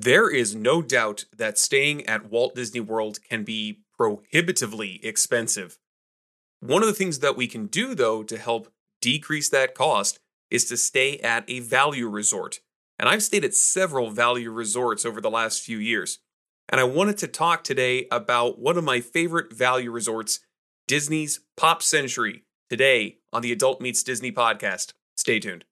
There is no doubt that staying at Walt Disney World can be prohibitively expensive. One of the things that we can do, though, to help decrease that cost is to stay at a value resort. And I've stayed at several value resorts over the last few years. And I wanted to talk today about one of my favorite value resorts, Disney's Pop Century, today on the Adult Meets Disney podcast. Stay tuned.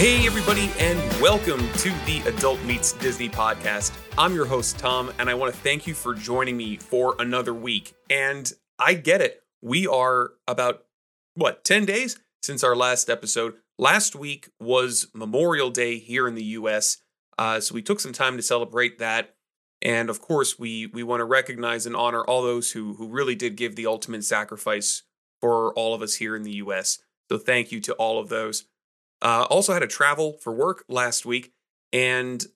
Hey, everybody, and welcome to the Adult Meets Disney podcast. I'm your host, Tom, and I want to thank you for joining me for another week. And I get it. We are about, what, 10 days since our last episode. Last week was Memorial Day here in the US. Uh, so we took some time to celebrate that. And of course, we, we want to recognize and honor all those who, who really did give the ultimate sacrifice for all of us here in the US. So thank you to all of those. Uh, also had to travel for work last week, and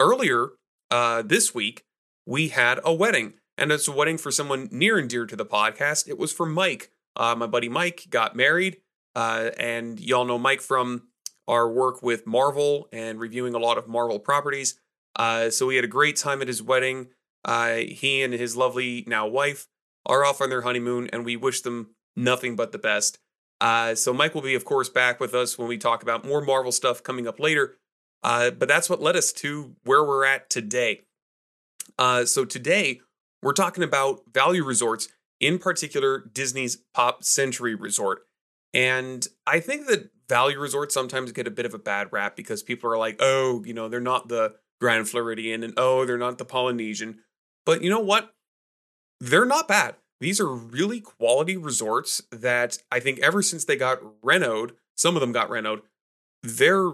earlier uh, this week we had a wedding, and it's a wedding for someone near and dear to the podcast. It was for Mike. Uh, my buddy Mike got married, uh, and y'all know Mike from our work with Marvel and reviewing a lot of Marvel properties. Uh, so we had a great time at his wedding. Uh, he and his lovely now wife are off on their honeymoon, and we wish them nothing but the best. Uh, so Mike will be, of course, back with us when we talk about more Marvel stuff coming up later. Uh, but that's what led us to where we're at today. Uh, so today we're talking about value resorts, in particular Disney's Pop Century Resort. And I think that value resorts sometimes get a bit of a bad rap because people are like, oh, you know, they're not the Grand Floridian and oh, they're not the Polynesian. But you know what? They're not bad. These are really quality resorts that I think ever since they got renoed, some of them got renoed, they're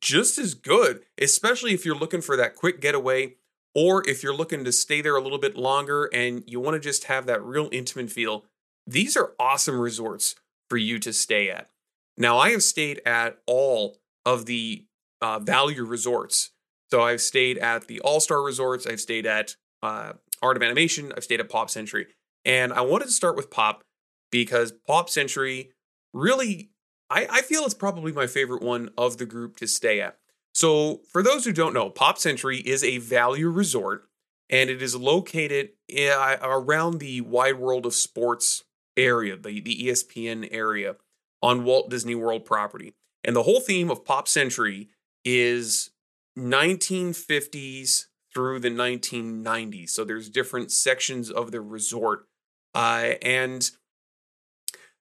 just as good, especially if you're looking for that quick getaway or if you're looking to stay there a little bit longer and you want to just have that real intimate feel. These are awesome resorts for you to stay at. Now, I have stayed at all of the uh, value resorts. So I've stayed at the All Star resorts, I've stayed at uh, Art of Animation, I've stayed at Pop Century. And I wanted to start with Pop because Pop Century really, I, I feel it's probably my favorite one of the group to stay at. So, for those who don't know, Pop Century is a value resort and it is located eh, around the Wide World of Sports area, the, the ESPN area on Walt Disney World property. And the whole theme of Pop Century is 1950s through the 1990s. So there's different sections of the resort uh, and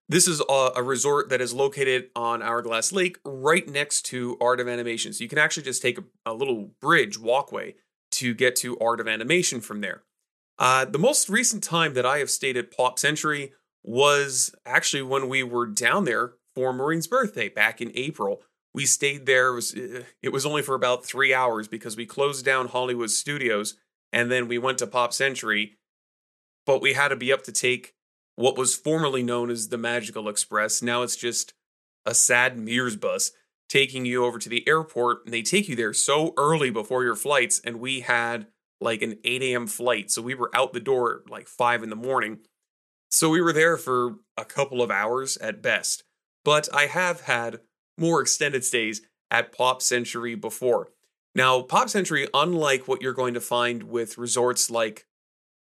this is a, a, resort that is located on Hourglass Lake, right next to Art of Animation. So you can actually just take a, a little bridge walkway to get to Art of Animation from there. Uh, the most recent time that I have stayed at Pop Century was actually when we were down there for Maureen's birthday back in April. We stayed there. It was, it was only for about three hours because we closed down Hollywood Studios and then we went to Pop Century but we had to be up to take what was formerly known as the Magical Express. Now it's just a sad Mears bus taking you over to the airport, and they take you there so early before your flights. And we had like an 8 a.m. flight, so we were out the door like 5 in the morning. So we were there for a couple of hours at best. But I have had more extended stays at Pop Century before. Now, Pop Century, unlike what you're going to find with resorts like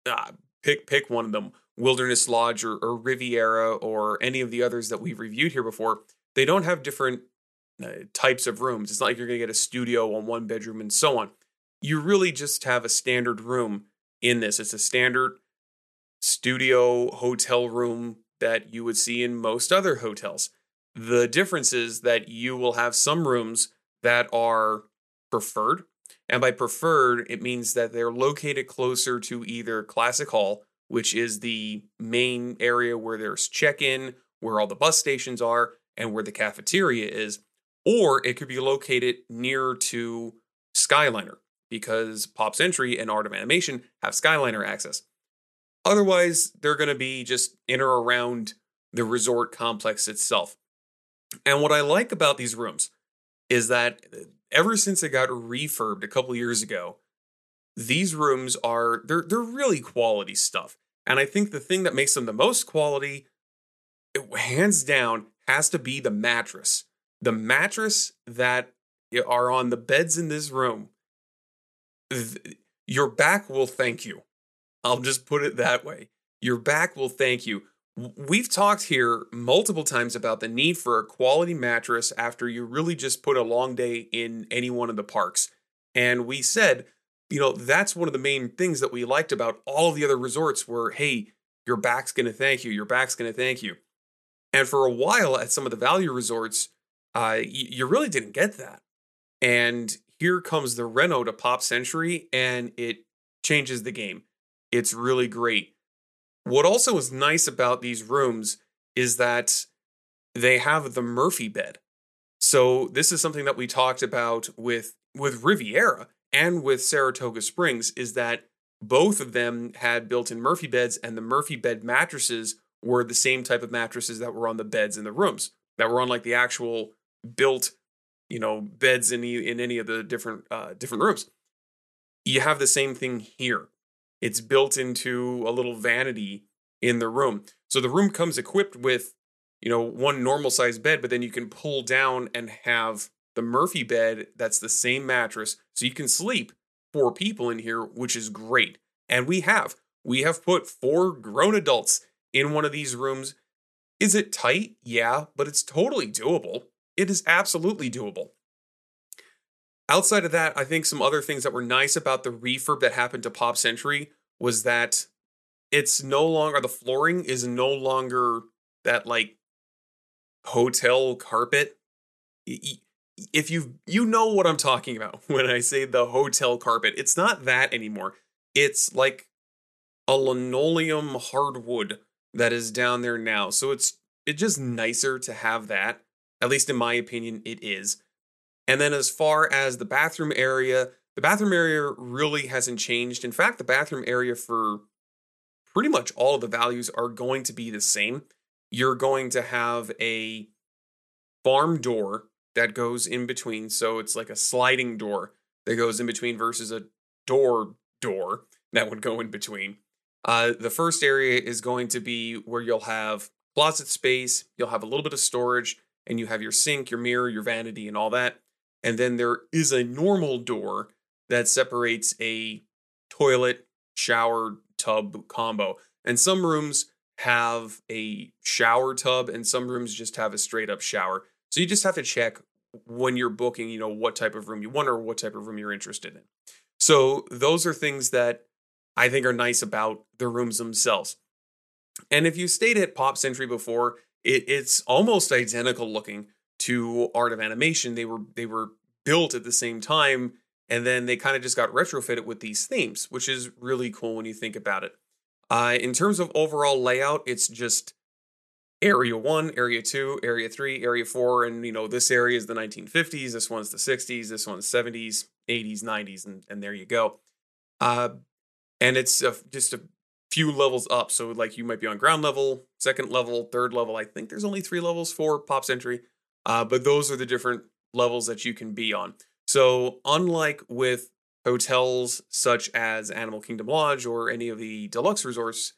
uh, pick pick one of them wilderness lodge or, or riviera or any of the others that we've reviewed here before they don't have different uh, types of rooms. It's not like you're going to get a studio on one bedroom and so on. You really just have a standard room in this. It's a standard studio hotel room that you would see in most other hotels. The difference is that you will have some rooms that are preferred and by preferred, it means that they're located closer to either Classic Hall, which is the main area where there's check in, where all the bus stations are, and where the cafeteria is, or it could be located near to Skyliner because Pop Century and Art of Animation have Skyliner access. Otherwise, they're going to be just in or around the resort complex itself. And what I like about these rooms is that ever since it got refurbed a couple years ago, these rooms are they're they're really quality stuff. And I think the thing that makes them the most quality, hands down, has to be the mattress. The mattress that are on the beds in this room, th- your back will thank you. I'll just put it that way. Your back will thank you. We've talked here multiple times about the need for a quality mattress after you really just put a long day in any one of the parks. And we said, you know, that's one of the main things that we liked about all of the other resorts were, hey, your back's going to thank you. Your back's going to thank you. And for a while at some of the value resorts, uh, you really didn't get that. And here comes the Reno to Pop Century, and it changes the game. It's really great. What also is nice about these rooms is that they have the Murphy bed. So this is something that we talked about with with Riviera and with Saratoga Springs is that both of them had built-in Murphy beds and the Murphy bed mattresses were the same type of mattresses that were on the beds in the rooms that were on like the actual built you know beds in in any of the different uh, different rooms you have the same thing here it's built into a little vanity in the room. So the room comes equipped with, you know, one normal size bed, but then you can pull down and have the Murphy bed that's the same mattress. So you can sleep four people in here, which is great. And we have. We have put four grown adults in one of these rooms. Is it tight? Yeah, but it's totally doable. It is absolutely doable. Outside of that, I think some other things that were nice about the refurb that happened to Pop Century was that it's no longer the flooring is no longer that like hotel carpet. If you you know what I'm talking about when I say the hotel carpet, it's not that anymore. It's like a linoleum hardwood that is down there now. So it's it's just nicer to have that. At least in my opinion, it is. And then as far as the bathroom area, the bathroom area really hasn't changed. In fact, the bathroom area for pretty much all of the values are going to be the same. You're going to have a farm door that goes in between. So it's like a sliding door that goes in between versus a door door that would go in between. Uh, the first area is going to be where you'll have closet space, you'll have a little bit of storage, and you have your sink, your mirror, your vanity, and all that. And then there is a normal door that separates a toilet, shower, tub combo. And some rooms have a shower tub and some rooms just have a straight up shower. So you just have to check when you're booking, you know, what type of room you want or what type of room you're interested in. So those are things that I think are nice about the rooms themselves. And if you stayed at Pop Century before, it, it's almost identical looking to Art of Animation. They were they were built at the same time, and then they kind of just got retrofitted with these themes, which is really cool when you think about it. Uh, in terms of overall layout, it's just area one, area two, area three, area four, and you know this area is the 1950s, this one's the 60s, this one's 70s, 80s, 90s, and and there you go. Uh, and it's a, just a few levels up. So like you might be on ground level, second level, third level. I think there's only three levels for Pop Century, uh, but those are the different levels that you can be on. So, unlike with hotels such as Animal Kingdom Lodge or any of the deluxe resorts,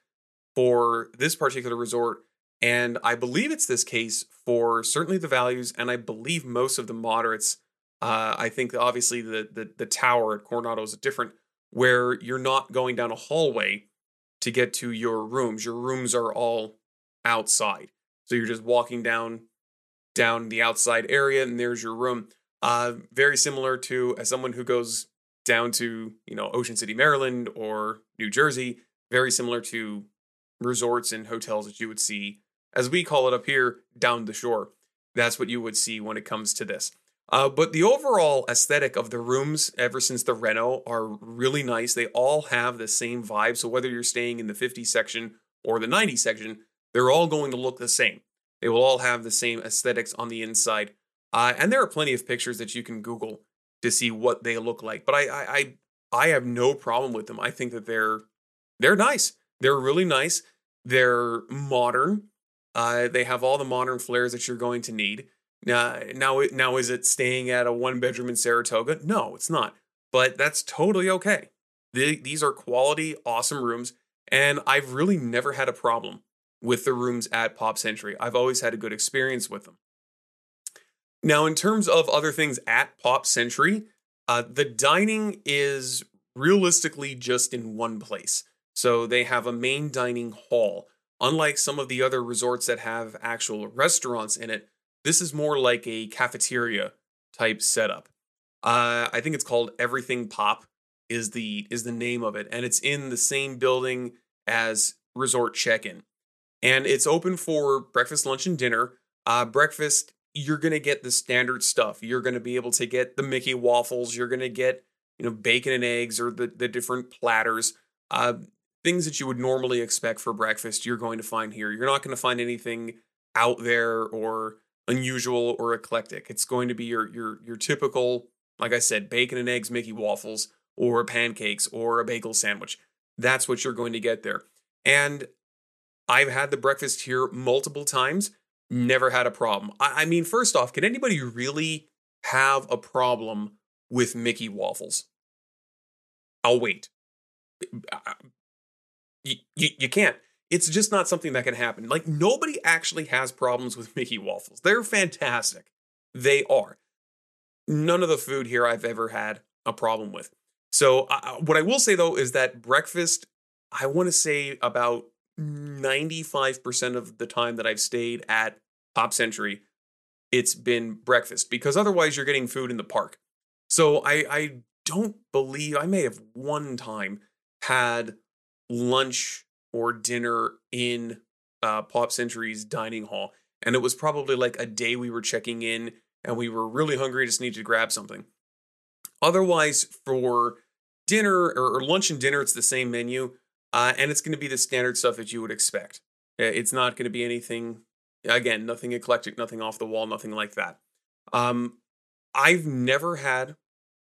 for this particular resort, and I believe it's this case for certainly the values, and I believe most of the moderates. Uh, I think obviously the, the the tower at Coronado is different, where you're not going down a hallway to get to your rooms. Your rooms are all outside, so you're just walking down down the outside area, and there's your room. Uh, very similar to as someone who goes down to you know Ocean City, Maryland, or New Jersey. Very similar to resorts and hotels that you would see, as we call it up here, down the shore. That's what you would see when it comes to this. Uh, but the overall aesthetic of the rooms, ever since the Reno, are really nice. They all have the same vibe. So whether you're staying in the 50 section or the 90 section, they're all going to look the same. They will all have the same aesthetics on the inside. Uh, and there are plenty of pictures that you can Google to see what they look like. But I, I, I, I have no problem with them. I think that they're, they're nice. They're really nice. They're modern. Uh, they have all the modern flares that you're going to need. Now, now, now, is it staying at a one bedroom in Saratoga? No, it's not. But that's totally okay. The, these are quality, awesome rooms, and I've really never had a problem with the rooms at Pop Century. I've always had a good experience with them. Now, in terms of other things at Pop Century, uh, the dining is realistically just in one place. So they have a main dining hall. Unlike some of the other resorts that have actual restaurants in it, this is more like a cafeteria type setup. Uh, I think it's called Everything Pop is the is the name of it, and it's in the same building as Resort Check-in, and it's open for breakfast, lunch, and dinner. Uh, breakfast, you're gonna get the standard stuff. You're gonna be able to get the Mickey waffles. You're gonna get you know bacon and eggs or the the different platters. Uh, things that you would normally expect for breakfast, you're going to find here. You're not going to find anything out there or unusual or eclectic. It's going to be your your your typical, like I said, bacon and eggs Mickey waffles or pancakes or a bagel sandwich. That's what you're going to get there. And I've had the breakfast here multiple times, never had a problem. I, I mean, first off, can anybody really have a problem with Mickey waffles? I'll wait. You, you, you can't it's just not something that can happen. Like nobody actually has problems with Mickey waffles. They're fantastic. They are. None of the food here I've ever had a problem with. So uh, what I will say though is that breakfast, I want to say about 95% of the time that I've stayed at Pop Century, it's been breakfast because otherwise you're getting food in the park. So I I don't believe I may have one time had lunch or dinner in uh, Pop Century's dining hall. And it was probably like a day we were checking in and we were really hungry, just needed to grab something. Otherwise, for dinner or, or lunch and dinner, it's the same menu. Uh, and it's going to be the standard stuff that you would expect. It's not going to be anything, again, nothing eclectic, nothing off the wall, nothing like that. Um, I've never had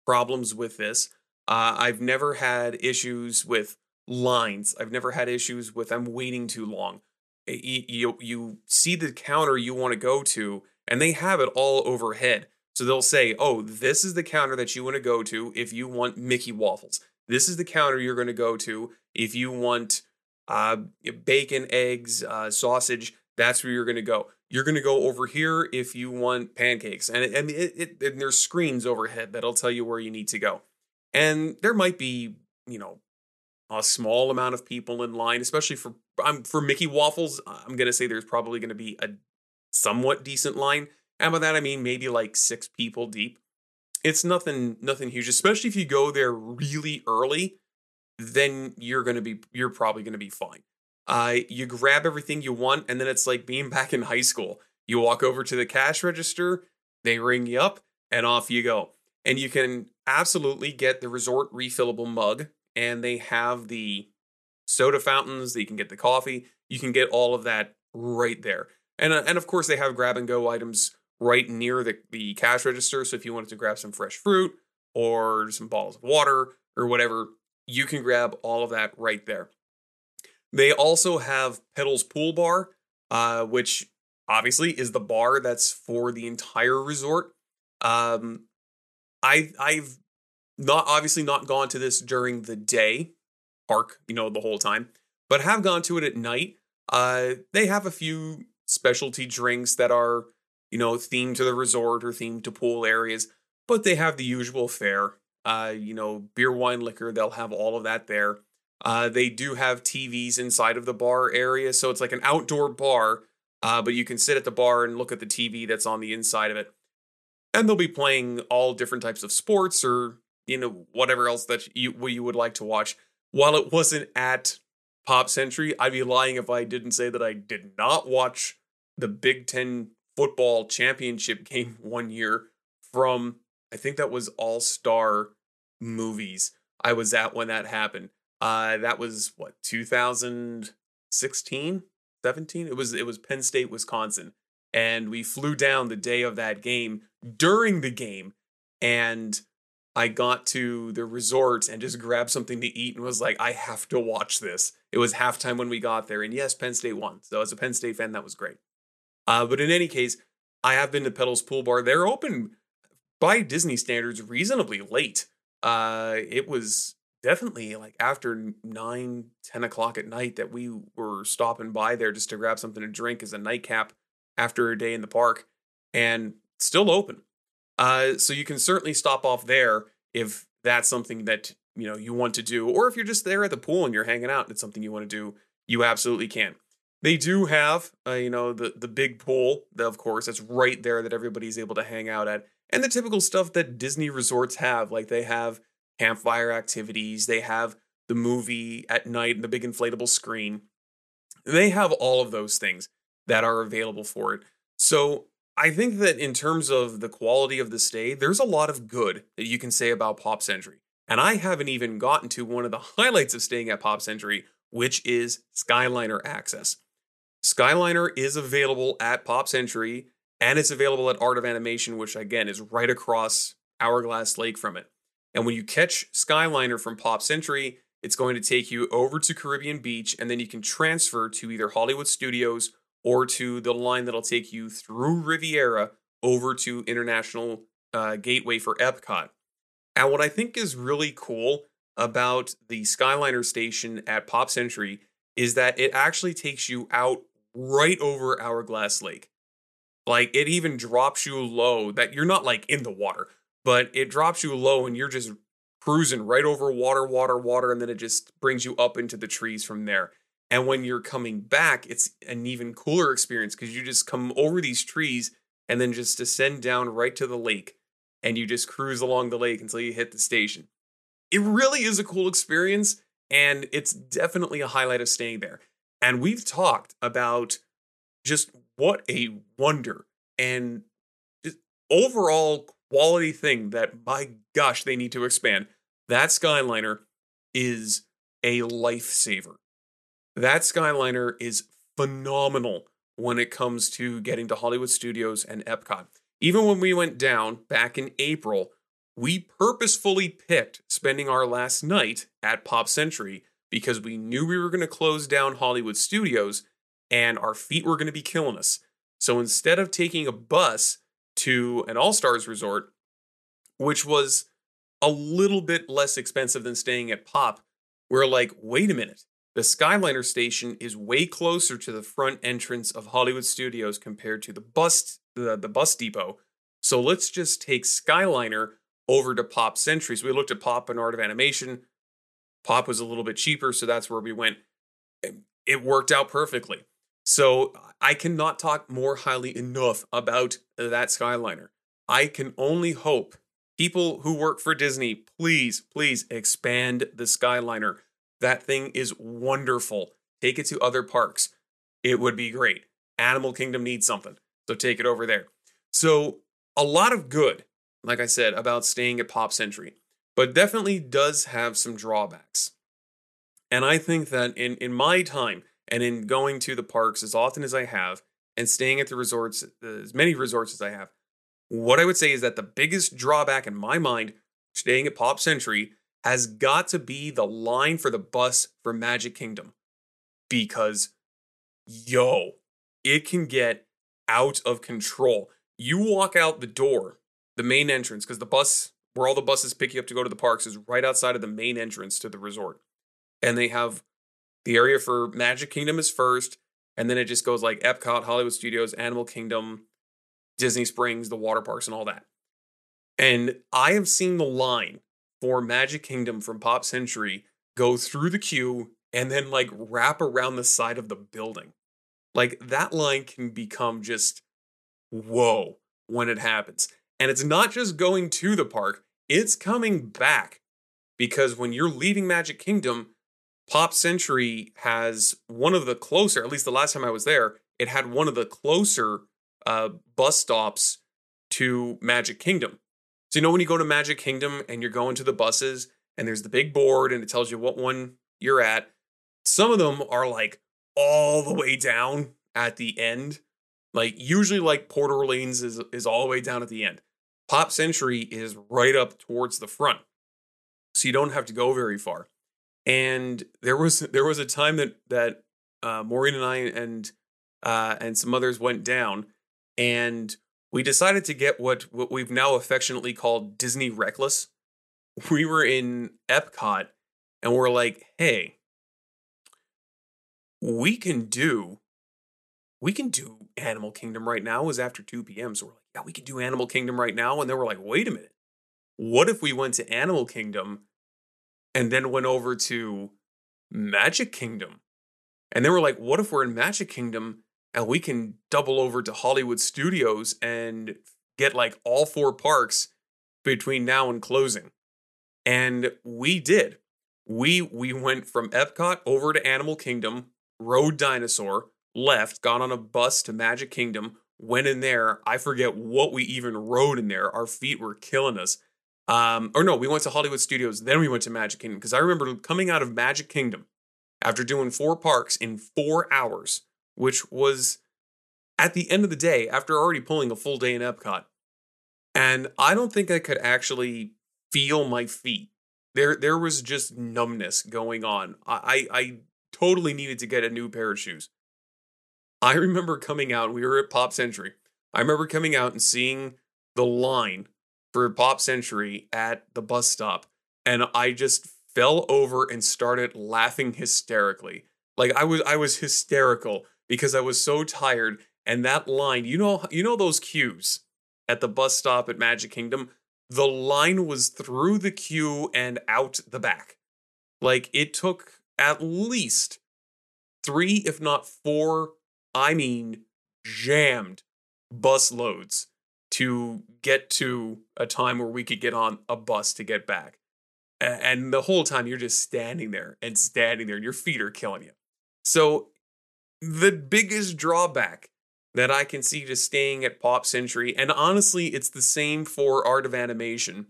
problems with this. Uh, I've never had issues with lines. I've never had issues with I'm waiting too long. You, you, you see the counter you want to go to, and they have it all overhead. So they'll say, oh, this is the counter that you want to go to if you want Mickey waffles. This is the counter you're going to go to if you want uh, bacon, eggs, uh, sausage. That's where you're going to go. You're going to go over here if you want pancakes. And, and, it, it, and there's screens overhead that'll tell you where you need to go. And there might be, you know, a small amount of people in line, especially for um, for Mickey waffles. I'm gonna say there's probably gonna be a somewhat decent line, and by that I mean maybe like six people deep. It's nothing nothing huge, especially if you go there really early. Then you're gonna be you're probably gonna be fine. Uh, you grab everything you want, and then it's like being back in high school. You walk over to the cash register, they ring you up, and off you go. And you can absolutely get the resort refillable mug and they have the soda fountains. You can get the coffee. You can get all of that right there. And uh, and of course they have grab and go items right near the, the cash register. So if you wanted to grab some fresh fruit or some bottles of water or whatever, you can grab all of that right there. They also have Petals Pool Bar, uh, which obviously is the bar that's for the entire resort. Um, I I've not obviously not gone to this during the day park, you know, the whole time, but have gone to it at night. Uh, they have a few specialty drinks that are, you know, themed to the resort or themed to pool areas, but they have the usual fare. Uh, you know, beer, wine, liquor, they'll have all of that there. Uh, they do have TVs inside of the bar area, so it's like an outdoor bar, uh, but you can sit at the bar and look at the TV that's on the inside of it. And they'll be playing all different types of sports or you know whatever else that you you would like to watch. While it wasn't at Pop Century, I'd be lying if I didn't say that I did not watch the Big Ten football championship game one year from I think that was All Star Movies. I was at when that happened. Uh, that was what 2016, 17. It was it was Penn State, Wisconsin, and we flew down the day of that game during the game, and I got to the resort and just grabbed something to eat and was like, I have to watch this. It was halftime when we got there. And yes, Penn State won. So as a Penn State fan, that was great. Uh, but in any case, I have been to Petals Pool Bar. They're open by Disney standards reasonably late. Uh, it was definitely like after 9 10 o'clock at night that we were stopping by there just to grab something to drink as a nightcap after a day in the park and still open. Uh, so you can certainly stop off there if that's something that you know you want to do or if you're just there at the pool and you're hanging out and it's something you want to do you absolutely can. They do have uh, you know the the big pool of course that's right there that everybody's able to hang out at and the typical stuff that disney resorts have like they have campfire activities they have the movie at night and the big inflatable screen they have all of those things that are available for it so I think that in terms of the quality of the stay, there's a lot of good that you can say about Pop Century. And I haven't even gotten to one of the highlights of staying at Pop Century, which is Skyliner access. Skyliner is available at Pop Century and it's available at Art of Animation, which again is right across Hourglass Lake from it. And when you catch Skyliner from Pop Century, it's going to take you over to Caribbean Beach and then you can transfer to either Hollywood Studios or to the line that'll take you through Riviera over to International uh, Gateway for Epcot. And what I think is really cool about the Skyliner station at Pop Century is that it actually takes you out right over Hourglass Lake. Like it even drops you low that you're not like in the water, but it drops you low and you're just cruising right over water, water, water, and then it just brings you up into the trees from there. And when you're coming back, it's an even cooler experience because you just come over these trees and then just descend down right to the lake and you just cruise along the lake until you hit the station. It really is a cool experience and it's definitely a highlight of staying there. And we've talked about just what a wonder and overall quality thing that my gosh, they need to expand. That Skyliner is a lifesaver that Skyliner is phenomenal when it comes to getting to Hollywood Studios and Epcot. Even when we went down back in April, we purposefully picked spending our last night at Pop Century because we knew we were going to close down Hollywood Studios and our feet were going to be killing us. So instead of taking a bus to an All Stars resort, which was a little bit less expensive than staying at Pop, we're like, wait a minute. The Skyliner station is way closer to the front entrance of Hollywood Studios compared to the bus the, the bus depot. So let's just take Skyliner over to Pop Century. So we looked at Pop and Art of Animation. Pop was a little bit cheaper, so that's where we went. It worked out perfectly. So I cannot talk more highly enough about that Skyliner. I can only hope people who work for Disney, please, please expand the Skyliner. That thing is wonderful. Take it to other parks. It would be great. Animal Kingdom needs something. So take it over there. So, a lot of good, like I said, about staying at Pop Century, but definitely does have some drawbacks. And I think that in, in my time and in going to the parks as often as I have and staying at the resorts, as many resorts as I have, what I would say is that the biggest drawback in my mind, staying at Pop Century, has got to be the line for the bus for Magic Kingdom. Because, yo, it can get out of control. You walk out the door, the main entrance, because the bus, where all the buses pick you up to go to the parks, is right outside of the main entrance to the resort. And they have the area for Magic Kingdom is first, and then it just goes like Epcot, Hollywood Studios, Animal Kingdom, Disney Springs, the water parks, and all that. And I have seen the line for Magic Kingdom from Pop Century go through the queue and then like wrap around the side of the building. Like that line can become just whoa when it happens. And it's not just going to the park, it's coming back. Because when you're leaving Magic Kingdom, Pop Century has one of the closer, at least the last time I was there, it had one of the closer uh, bus stops to Magic Kingdom. So you know when you go to Magic Kingdom and you're going to the buses and there's the big board and it tells you what one you're at. Some of them are like all the way down at the end. Like usually like Port Orleans is is all the way down at the end. Pop Century is right up towards the front. So you don't have to go very far. And there was there was a time that that uh, Maureen and I and uh, and some others went down, and we decided to get what what we've now affectionately called Disney Reckless. We were in Epcot and we're like, "Hey, we can do we can do Animal Kingdom right now. It was after 2 p.m. So we're like, yeah, we can do Animal Kingdom right now. And then we're like, wait a minute. What if we went to Animal Kingdom and then went over to Magic Kingdom? And they we're like, what if we're in Magic Kingdom and we can double over to Hollywood Studios and get like all four parks between now and closing? And we did. We we went from Epcot over to Animal Kingdom, rode Dinosaur, left, got on a bus to Magic Kingdom, went in there. I forget what we even rode in there. Our feet were killing us. Um, or no, we went to Hollywood Studios, then we went to Magic Kingdom because I remember coming out of Magic Kingdom after doing four parks in four hours, which was at the end of the day after already pulling a full day in Epcot. And I don't think I could actually feel my feet. There, there was just numbness going on. I, I totally needed to get a new pair of shoes. I remember coming out, we were at Pop Century. I remember coming out and seeing the line for Pop Century at the bus stop, and I just fell over and started laughing hysterically. Like I was I was hysterical because I was so tired and that line, you know you know those queues at the bus stop at Magic Kingdom, the line was through the queue and out the back. Like it took at least 3 if not 4 I mean jammed bus loads to get to a time where we could get on a bus to get back. And the whole time you're just standing there and standing there and your feet are killing you. So, the biggest drawback that I can see to staying at Pop Century, and honestly, it's the same for Art of Animation.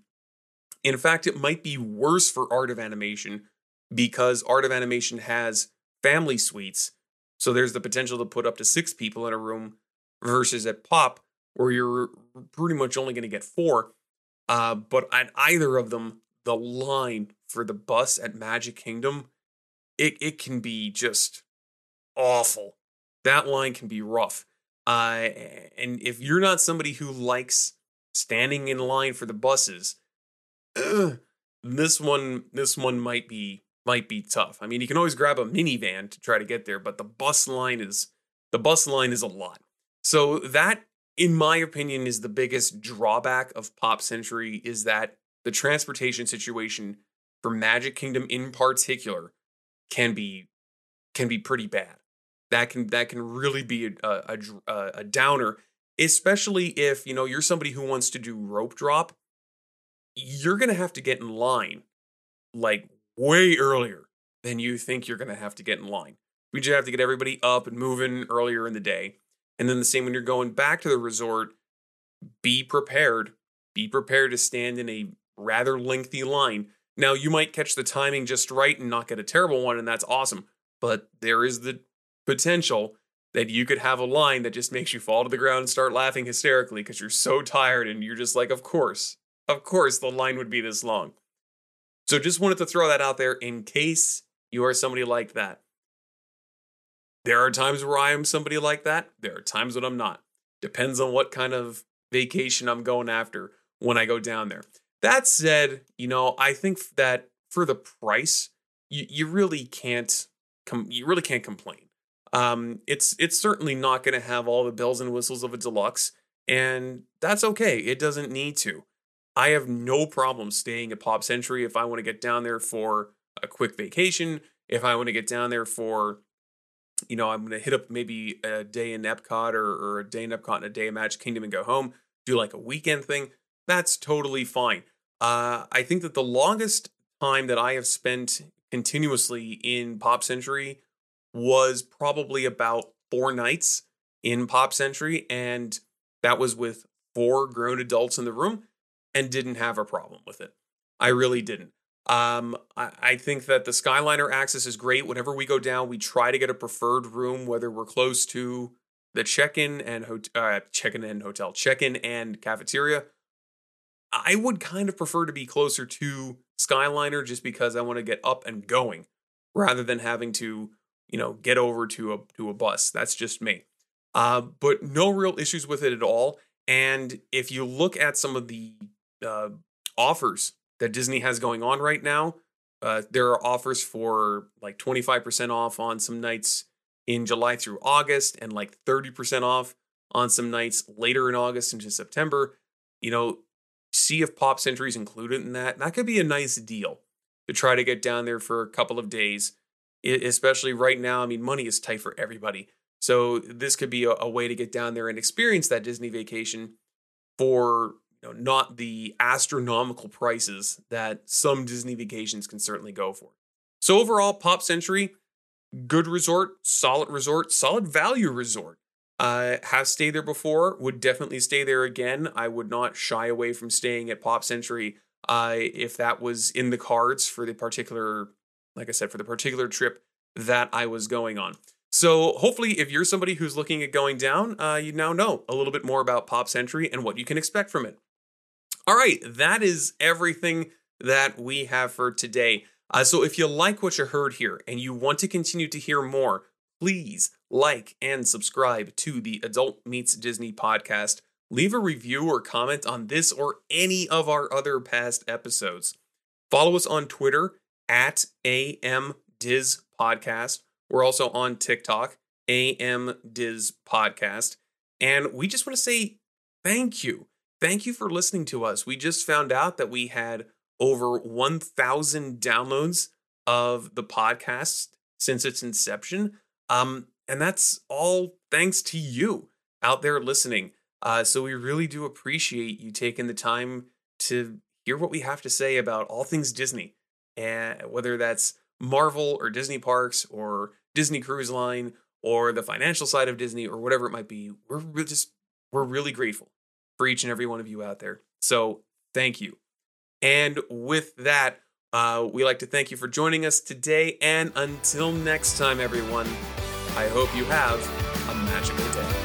In fact, it might be worse for Art of Animation because Art of Animation has family suites so there's the potential to put up to six people in a room versus at Pop, where you're pretty much only going to get four. Uh, but at either of them, the line for the bus at Magic Kingdom, it, it can be just awful. That line can be rough. Uh, and if you're not somebody who likes standing in line for the buses, this one this one might be might be tough. I mean, you can always grab a minivan to try to get there, but the bus line is the bus line is a lot. So that in my opinion is the biggest drawback of Pop Century is that the transportation situation for Magic Kingdom in particular can be can be pretty bad. That can that can really be a, a, a, downer, especially if you know you're somebody who wants to do rope drop. You're gonna have to get in line like way earlier than you think you're to have to get in line. We just have to get everybody up and moving earlier in the day. And then the same when you're going back to the resort, be prepared. Be prepared to stand in a rather lengthy line. Now, you might catch the timing just right and not get a terrible one, and that's awesome. But there is the potential that you could have a line that just makes you fall to the ground and start laughing hysterically because you're so tired and you're just like, of course, of course, the line would be this long. So just wanted to throw that out there in case you are somebody like that. There are times where I am somebody like that. There are times when I'm not. Depends on what kind of vacation I'm going after when I go down there. That said, you know, I think that for the price, you, you really can't com- you really can't complain. Um, it's it's certainly not going to have all the bells and whistles of a deluxe, and that's okay. It doesn't need to. I have no problem staying at Pop Century if I want to get down there for a quick vacation, if I want to get down there for, you know, I'm going to hit up maybe a day in Epcot or, or a day in Epcot and a day in Magic Kingdom and go home, do like a weekend thing. That's totally fine. Uh, I think that the longest time that I have spent continuously in Pop Century was probably about four nights in Pop Century, and that was with four grown adults in the room and didn't have a problem with it. I really didn't. Um, I, I, think that the Skyliner access is great. Whenever we go down, we try to get a preferred room, whether we're close to the check-in and hotel, uh, check-in and hotel, check-in and cafeteria. I would kind of prefer to be closer to Skyliner just because I want to get up and going rather than having to, you know, get over to a to a bus. That's just me. Uh, but no real issues with it at all. And if you look at some of the uh, offers that Disney has going on right now, uh, there are offers for like 25% off on some nights in July through August and like 30% off on some nights later in August into September. You know, see if Pop Century is included in that. That could be a nice deal to try to get down there for a couple of days, especially right now. I mean, money is tight for everybody. So this could be a, a way to get down there and experience that Disney vacation for know, not the astronomical prices that some Disney vacations can certainly go for. So overall, Pop Century, good resort, solid resort, solid value resort. Uh, have stayed there before, would definitely stay there again. I would not shy away from staying at Pop Century uh, if that was in the cards for the particular, like I said, for the particular trip that I was going on. So hopefully, if you're somebody who's looking at going down, uh, you now know a little bit more about Pop Century and what you can expect from it. All right, that is everything that we have for today. Uh, so if you like what you heard here and you want to continue to hear more, please like and subscribe to the Adult Meets Disney podcast. Leave a review or comment on this or any of our other past episodes. Follow us on Twitter at AMDiz Podcast we're also on TikTok, AM Diz Podcast. And we just want to say thank you. Thank you for listening to us. We just found out that we had over 1,000 downloads of the podcast since its inception. Um, and that's all thanks to you out there listening. Uh, so we really do appreciate you taking the time to hear what we have to say about all things Disney, and whether that's Marvel or Disney parks or Disney Cruise Line or the financial side of Disney or whatever it might be. We're just we're really grateful for each and every one of you out there. So thank you. And with that, uh, we like to thank you for joining us today. And until next time, everyone, I hope you have a magical day.